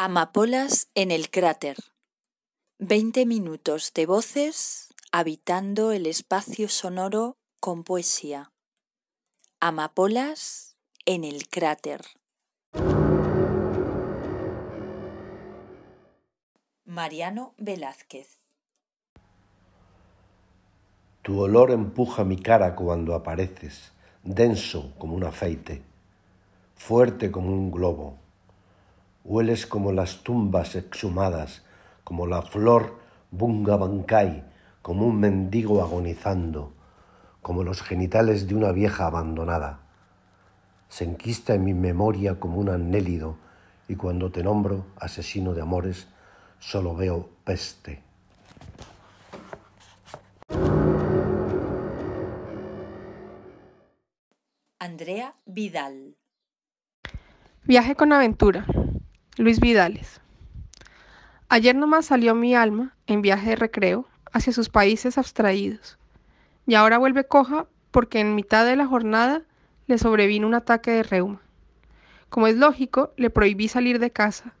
Amapolas en el cráter. Veinte minutos de voces habitando el espacio sonoro con poesía. Amapolas en el cráter. Mariano Velázquez. Tu olor empuja mi cara cuando apareces, denso como un aceite, fuerte como un globo. Hueles como las tumbas exhumadas, como la flor bunga bancay, como un mendigo agonizando, como los genitales de una vieja abandonada. Se enquista en mi memoria como un anélido y cuando te nombro, asesino de amores, solo veo peste. Andrea Vidal. Viaje con aventura. Luis Vidales. Ayer nomás salió mi alma en viaje de recreo hacia sus países abstraídos, y ahora vuelve coja porque en mitad de la jornada le sobrevino un ataque de reuma. Como es lógico, le prohibí salir de casa,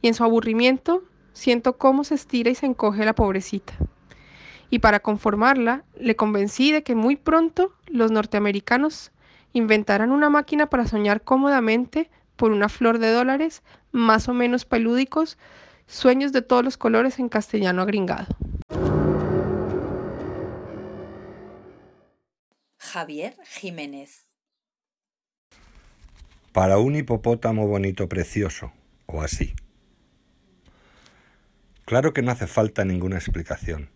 y en su aburrimiento siento cómo se estira y se encoge la pobrecita. Y para conformarla, le convencí de que muy pronto los norteamericanos inventarán una máquina para soñar cómodamente por una flor de dólares más o menos pelúdicos, sueños de todos los colores en castellano agringado. Javier Jiménez. Para un hipopótamo bonito precioso, o así. Claro que no hace falta ninguna explicación.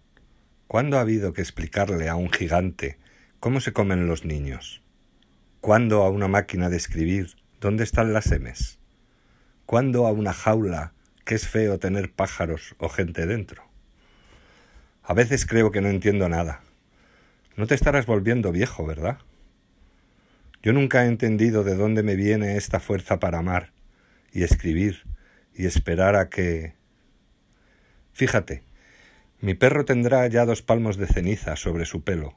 ¿Cuándo ha habido que explicarle a un gigante cómo se comen los niños? ¿Cuándo a una máquina de escribir dónde están las M's? ¿Cuándo a una jaula que es feo tener pájaros o gente dentro? A veces creo que no entiendo nada. No te estarás volviendo viejo, ¿verdad? Yo nunca he entendido de dónde me viene esta fuerza para amar y escribir y esperar a que... Fíjate, mi perro tendrá ya dos palmos de ceniza sobre su pelo,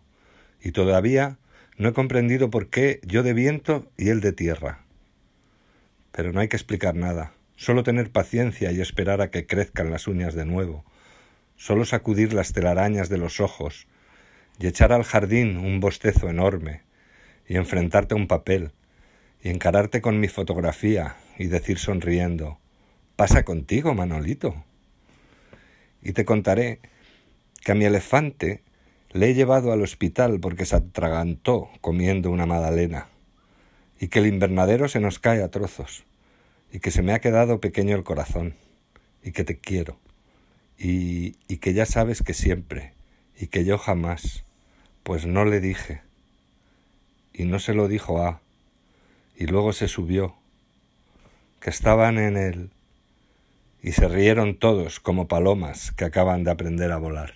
y todavía no he comprendido por qué yo de viento y él de tierra. Pero no hay que explicar nada, solo tener paciencia y esperar a que crezcan las uñas de nuevo, solo sacudir las telarañas de los ojos y echar al jardín un bostezo enorme, y enfrentarte a un papel, y encararte con mi fotografía y decir sonriendo pasa contigo, Manolito. Y te contaré que a mi elefante le he llevado al hospital porque se atragantó comiendo una magdalena, y que el invernadero se nos cae a trozos, y que se me ha quedado pequeño el corazón, y que te quiero, y, y que ya sabes que siempre, y que yo jamás, pues no le dije, y no se lo dijo a, y luego se subió, que estaban en él, y se rieron todos como palomas que acaban de aprender a volar.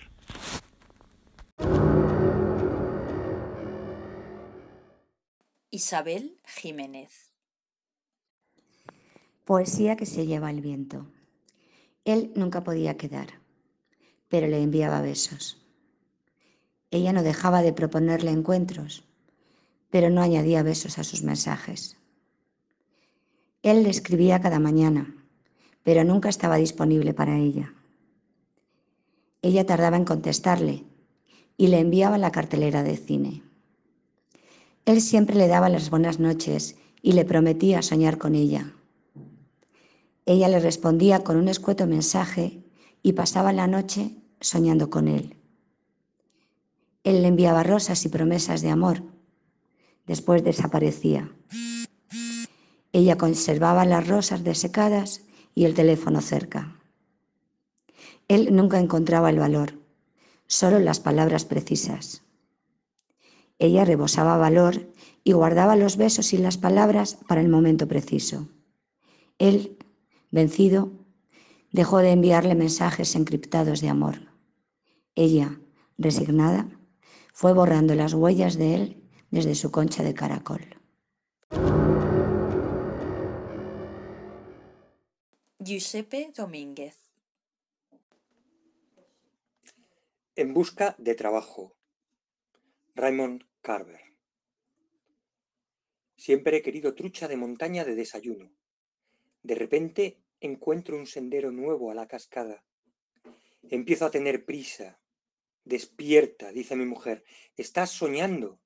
Isabel Jiménez. Poesía que se lleva el viento. Él nunca podía quedar, pero le enviaba besos. Ella no dejaba de proponerle encuentros, pero no añadía besos a sus mensajes. Él le escribía cada mañana, pero nunca estaba disponible para ella. Ella tardaba en contestarle y le enviaba la cartelera de cine. Él siempre le daba las buenas noches y le prometía soñar con ella. Ella le respondía con un escueto mensaje y pasaba la noche soñando con él. Él le enviaba rosas y promesas de amor. Después desaparecía. Ella conservaba las rosas desecadas y el teléfono cerca. Él nunca encontraba el valor, solo las palabras precisas. Ella rebosaba valor y guardaba los besos y las palabras para el momento preciso. Él, vencido, dejó de enviarle mensajes encriptados de amor. Ella, resignada, fue borrando las huellas de él desde su concha de caracol. Giuseppe Domínguez. En busca de trabajo. Raymond Carver. Siempre he querido trucha de montaña de desayuno. De repente encuentro un sendero nuevo a la cascada. Empiezo a tener prisa. Despierta, dice mi mujer. Estás soñando.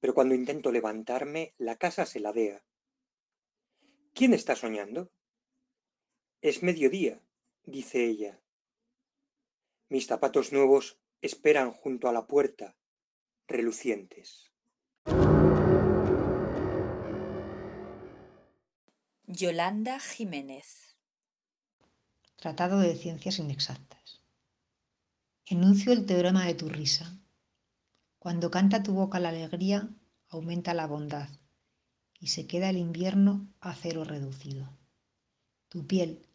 Pero cuando intento levantarme, la casa se ladea. ¿Quién está soñando? Es mediodía, dice ella. Mis zapatos nuevos esperan junto a la puerta, relucientes. Yolanda Jiménez. Tratado de Ciencias Inexactas. Enuncio el teorema de tu risa. Cuando canta tu boca la alegría, aumenta la bondad y se queda el invierno a cero reducido. Tu piel,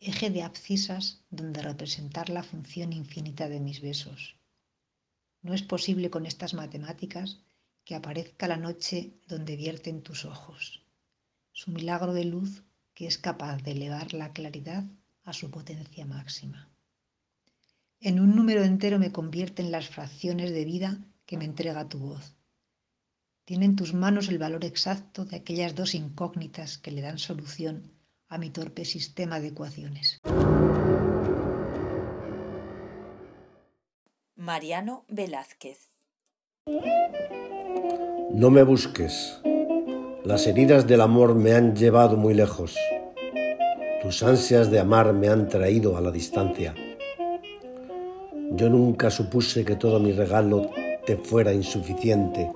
eje de abscisas donde representar la función infinita de mis besos. No es posible con estas matemáticas que aparezca la noche donde vierten tus ojos su milagro de luz que es capaz de elevar la claridad a su potencia máxima. En un número entero me convierten las fracciones de vida que me entrega tu voz. Tiene en tus manos el valor exacto de aquellas dos incógnitas que le dan solución a mi torpe sistema de ecuaciones. Mariano Velázquez. No me busques. Las heridas del amor me han llevado muy lejos. Tus ansias de amar me han traído a la distancia. Yo nunca supuse que todo mi regalo te fuera insuficiente.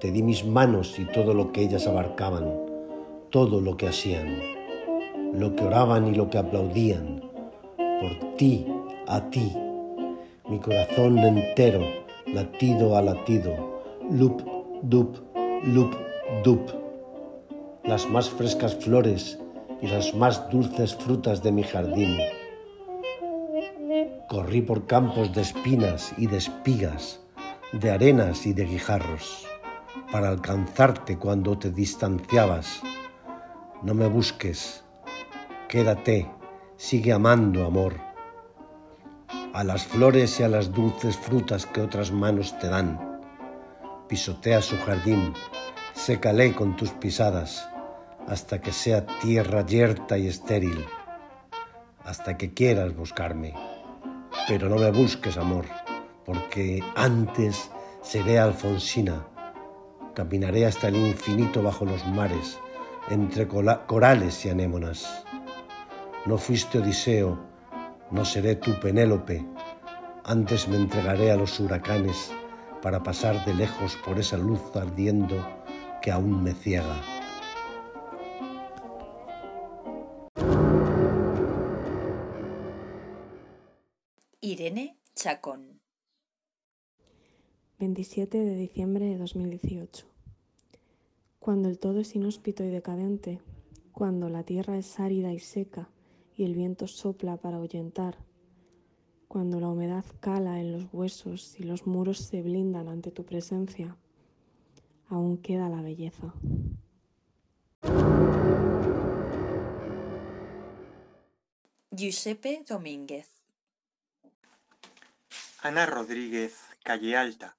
Te di mis manos y todo lo que ellas abarcaban, todo lo que hacían, lo que oraban y lo que aplaudían, por ti, a ti, mi corazón entero, latido a latido, loop, dup, loop, dup las más frescas flores y las más dulces frutas de mi jardín. Corrí por campos de espinas y de espigas, de arenas y de guijarros, para alcanzarte cuando te distanciabas. No me busques, quédate, sigue amando, amor. A las flores y a las dulces frutas que otras manos te dan. Pisotea su jardín, sécale con tus pisadas hasta que sea tierra yerta y estéril, hasta que quieras buscarme. Pero no me busques, amor, porque antes seré Alfonsina. Caminaré hasta el infinito bajo los mares, entre corales y anémonas. No fuiste Odiseo, no seré tu Penélope. Antes me entregaré a los huracanes para pasar de lejos por esa luz ardiendo que aún me ciega. Irene Chacón. 27 de diciembre de 2018. Cuando el todo es inhóspito y decadente, cuando la tierra es árida y seca y el viento sopla para ahuyentar, cuando la humedad cala en los huesos y los muros se blindan ante tu presencia, aún queda la belleza. Giuseppe Domínguez Ana Rodríguez Calle Alta,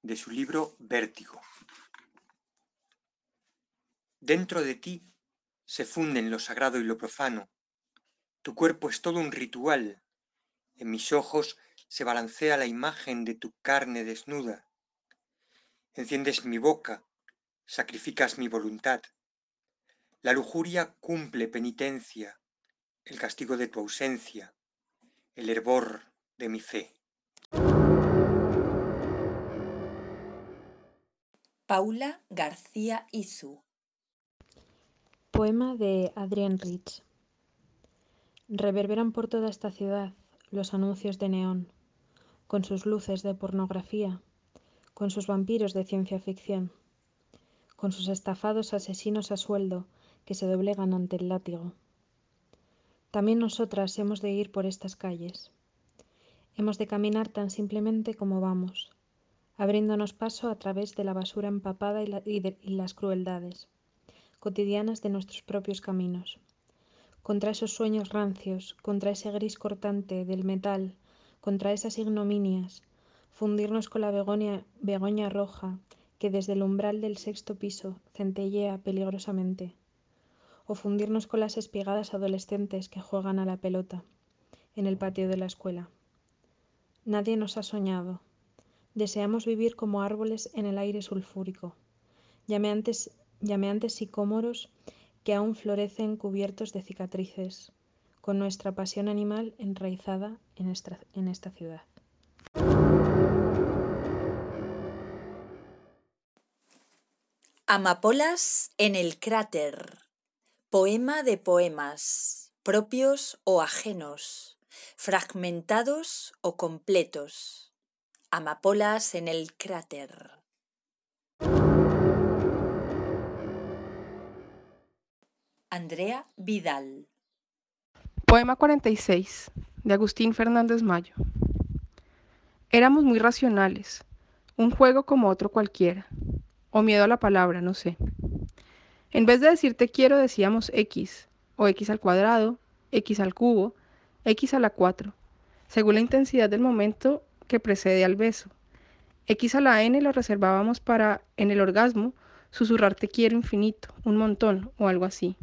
de su libro Vértigo. Dentro de ti se funden lo sagrado y lo profano. Tu cuerpo es todo un ritual. En mis ojos se balancea la imagen de tu carne desnuda. Enciendes mi boca, sacrificas mi voluntad. La lujuria cumple penitencia, el castigo de tu ausencia, el hervor de mi fe. Paula García Izu. Poema de Adrian Rich. Reverberan por toda esta ciudad los anuncios de neón, con sus luces de pornografía, con sus vampiros de ciencia ficción, con sus estafados asesinos a sueldo que se doblegan ante el látigo. También nosotras hemos de ir por estas calles. Hemos de caminar tan simplemente como vamos, abriéndonos paso a través de la basura empapada y, las crueldades cotidianas de nuestros propios caminos, contra esos sueños rancios, contra ese gris cortante del metal, contra esas ignominias, fundirnos con la begonia, begoña roja que desde el umbral del sexto piso centellea peligrosamente, o fundirnos con las espigadas adolescentes que juegan a la pelota en el patio de la escuela. Nadie nos ha soñado. Deseamos vivir como árboles en el aire sulfúrico, llameantes, llameantes sicómoros que aún florecen cubiertos de cicatrices, con nuestra pasión animal enraizada en esta, ciudad. Amapolas en el cráter. Poema de poemas, propios o ajenos, fragmentados o completos. Amapolas en el cráter. Andrea Vidal. Poema 46 de Agustín Fernández Mayo. Éramos muy racionales, un juego como otro cualquiera, o miedo a la palabra, no sé. En vez de decir te quiero decíamos x, o x al cuadrado, x al cubo, x a la 4, según la intensidad del momento que precede al beso. x a la n lo reservábamos para, en el orgasmo, susurrar te quiero infinito, un montón o algo así.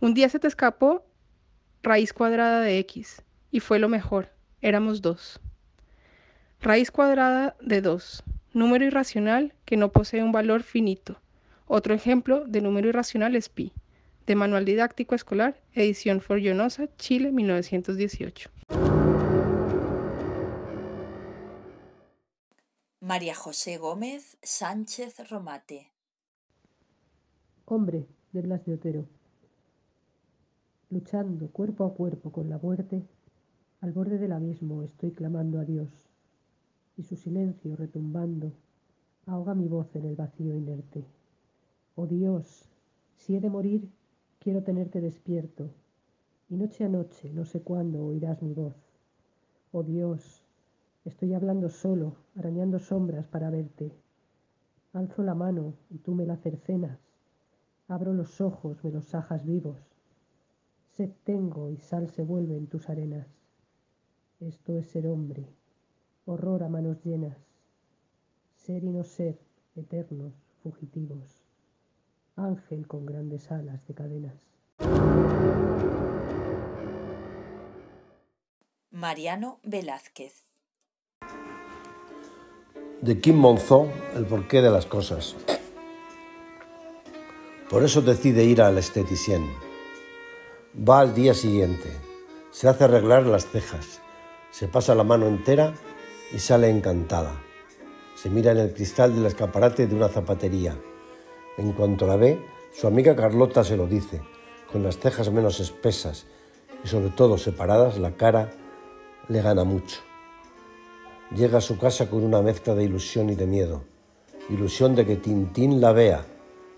Un día se te escapó raíz cuadrada de x, y fue lo mejor, éramos dos. Raíz cuadrada de 2, número irracional que no posee un valor finito. Otro ejemplo de número irracional es pi, de Manual Didáctico Escolar, edición Forjonosa, Chile, 1918. María José Gómez Sánchez Romate. Hombre de Blas de Otero. Luchando cuerpo a cuerpo con la muerte, al borde del abismo estoy clamando a Dios, y su silencio retumbando ahoga mi voz en el vacío inerte. Oh Dios, si he de morir, quiero tenerte despierto, y noche a noche, no sé cuándo, oirás mi voz. Oh Dios, estoy hablando solo, arañando sombras para verte. Alzo la mano y tú me la cercenas. Abro los ojos, me los sajas vivos Sed tengo y sal se vuelve en tus arenas. Esto es ser hombre, horror a manos llenas, ser y no ser, eternos, fugitivos, ángel con grandes alas de cadenas. Mariano Velázquez. De Kim Monzó, el porqué de las cosas. Por eso decide ir al esteticien Va al día siguiente, se hace arreglar las cejas, se pasa la mano entera y sale encantada. Se mira en el cristal del escaparate de una zapatería. En cuanto la ve, su amiga Carlota se lo dice, con las cejas menos espesas y sobre todo separadas, la cara le gana mucho. Llega a su casa con una mezcla de ilusión y de miedo. Ilusión de que Tintín la vea,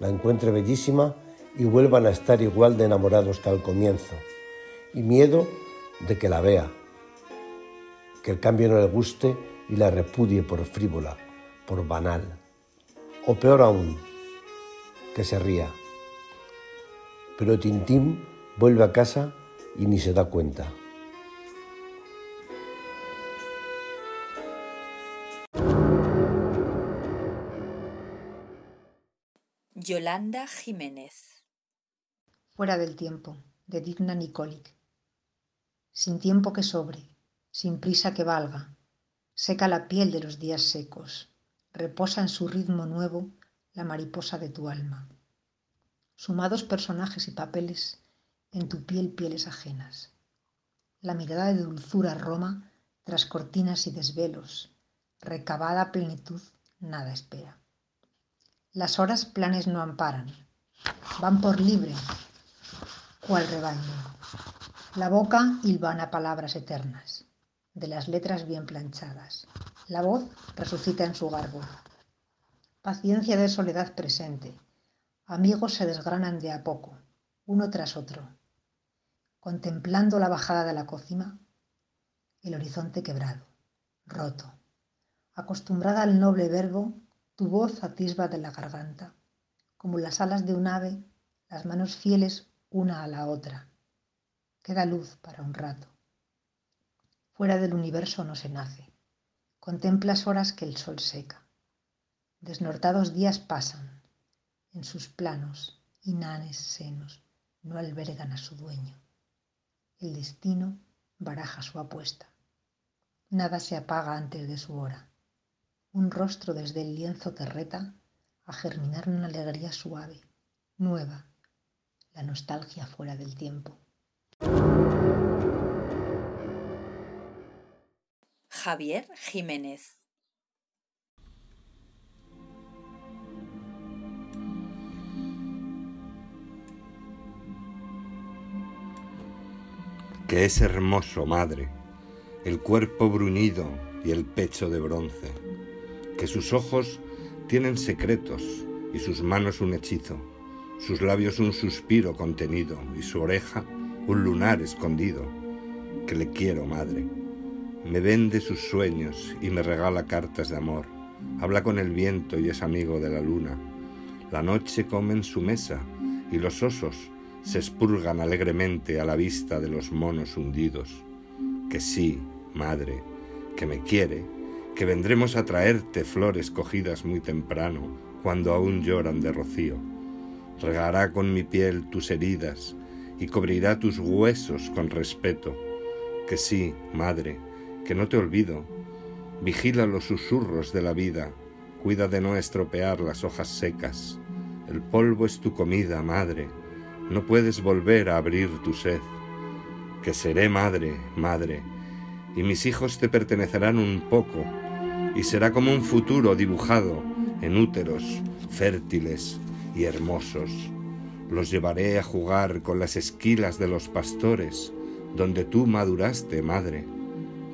la encuentre bellísima y vuelvan a estar igual de enamorados que al comienzo. Y miedo de que la vea, que el cambio no le guste y la repudie por frívola, por banal. O peor aún, que se ría. Pero Tintín vuelve a casa y ni se da cuenta. Yolanda Jiménez Fuera del tiempo, de Digna Nicolic. Sin tiempo que sobre, sin prisa que valga, seca la piel de los días secos, reposa en su ritmo nuevo la mariposa de tu alma. Sumados personajes y papeles en tu piel pieles ajenas. La mirada de dulzura roma tras cortinas y desvelos, recabada plenitud nada espera. Las horas planes no amparan, van por libre cual rebaño. La boca hilvana palabras eternas, de las letras bien planchadas. La voz resucita en su garbo. Paciencia de soledad presente. Amigos se desgranan de a poco, uno tras otro. Contemplando la bajada de la cocina, el horizonte quebrado, roto. Acostumbrada al noble verbo, tu voz atisba de la garganta. Como las alas de un ave, las manos fieles una a la otra. Queda luz para un rato. Fuera del universo no se nace. Contemplas horas que el sol seca. Desnortados días pasan en sus planos, inanes senos. no albergan a su dueño. El destino baraja su apuesta. Nada se apaga antes de su hora. Un rostro desde el lienzo te reta a germinar una alegría suave, nueva, la nostalgia fuera del tiempo. Javier Jiménez. Que es hermoso, madre, el cuerpo bruñido y el pecho de bronce, que sus ojos tienen secretos y sus manos un hechizo, sus labios un suspiro contenido y su oreja un lunar escondido, que le quiero, madre. Me vende sus sueños y me regala cartas de amor, habla con el viento y es amigo de la luna. La noche come en su mesa y los osos se expurgan alegremente a la vista de los monos hundidos. Que sí, madre, que me quiere, que vendremos a traerte flores cogidas muy temprano, cuando aún lloran de rocío. Regará con mi piel tus heridas y cubrirá tus huesos con respeto. Que sí, madre, que no te olvido. Vigila los susurros de la vida, cuida de no estropear las hojas secas. El polvo es tu comida, madre no puedes volver a abrir tu sed, que seré madre, madre, y mis hijos te pertenecerán un poco, y será como un futuro dibujado en úteros fértiles y hermosos. Los llevaré a jugar con las esquilas de los pastores, donde tú maduraste, madre.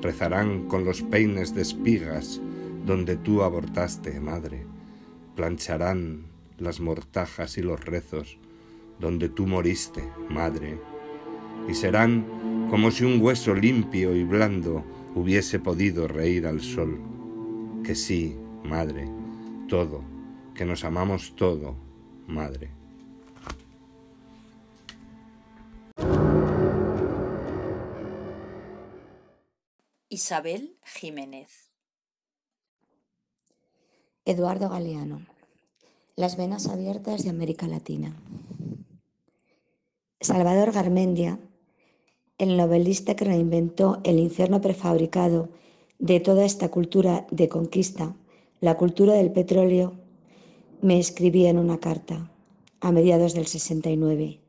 Rezarán con los peines de espigas, donde tú abortaste, madre. Plancharán las mortajas y los rezos, donde tú moriste, madre, y serán como si un hueso limpio y blando hubiese podido reír al sol. Que sí, madre, todo, que nos amamos todo, madre. Isabel Jiménez. Eduardo Galeano. Las venas abiertas de América Latina. Salvador Garmendia, el novelista que reinventó el infierno prefabricado de toda esta cultura de conquista, la cultura del petróleo, me escribía en una carta a mediados del 69.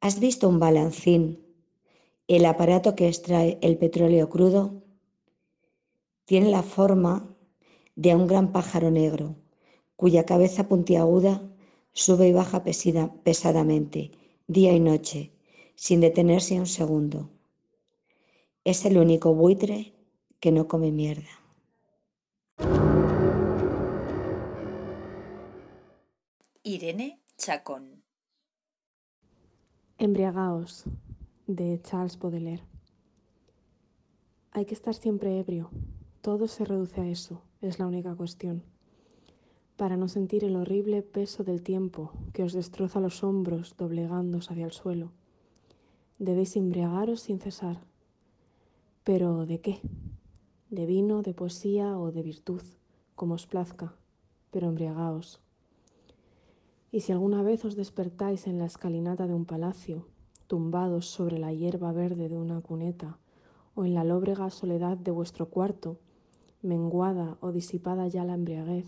¿Has visto un balancín, el aparato que extrae el petróleo crudo? Tiene la forma de un gran pájaro negro, cuya cabeza puntiaguda Sube y baja pesadamente, día y noche, sin detenerse un segundo. Es el único buitre que no come mierda. Irene Chacón. Embriagaos, de Charles Baudelaire. Hay que estar siempre ebrio. Todo se reduce a eso, es la única cuestión para no sentir el horrible peso del tiempo que os destroza los hombros doblegándose hacia el suelo. Debéis embriagaros sin cesar. ¿Pero de qué? De vino, de poesía o de virtud, como os plazca, pero embriagaos. Y si alguna vez os despertáis en la escalinata de un palacio, tumbados sobre la hierba verde de una cuneta, o en la lóbrega soledad de vuestro cuarto, menguada o disipada ya la embriaguez,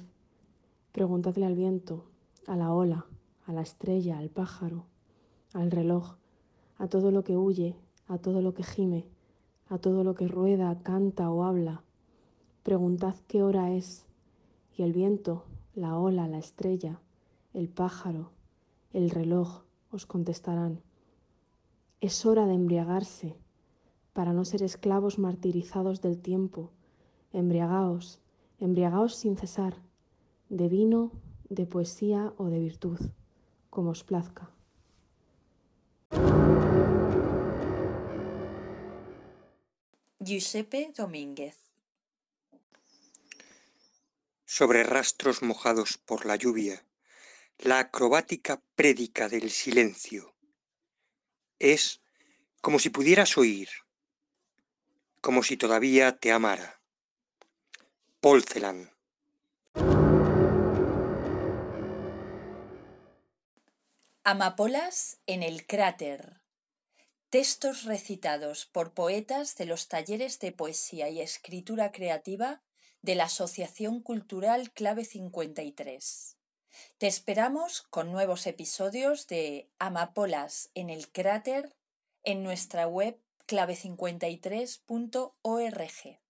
Preguntadle al viento, a la ola, a la estrella, al pájaro, al reloj, a todo lo que huye, a todo lo que gime, a todo lo que rueda, canta o habla. Preguntad qué hora es, y el viento, la ola, la estrella, el pájaro, el reloj os contestarán. Es hora de embriagarse, para no ser esclavos martirizados del tiempo. Embriagaos, embriagaos sin cesar de vino, de poesía o de virtud, como os plazca. Giuseppe Domínguez. Sobre rastros mojados por la lluvia, la acrobática prédica del silencio es como si pudieras oír, como si todavía te amara. Paul Amapolas en el cráter. Textos recitados por poetas de los talleres de poesía y escritura creativa de la Asociación Cultural Clave 53. Te esperamos con nuevos episodios de Amapolas en el cráter en nuestra web clave53.org.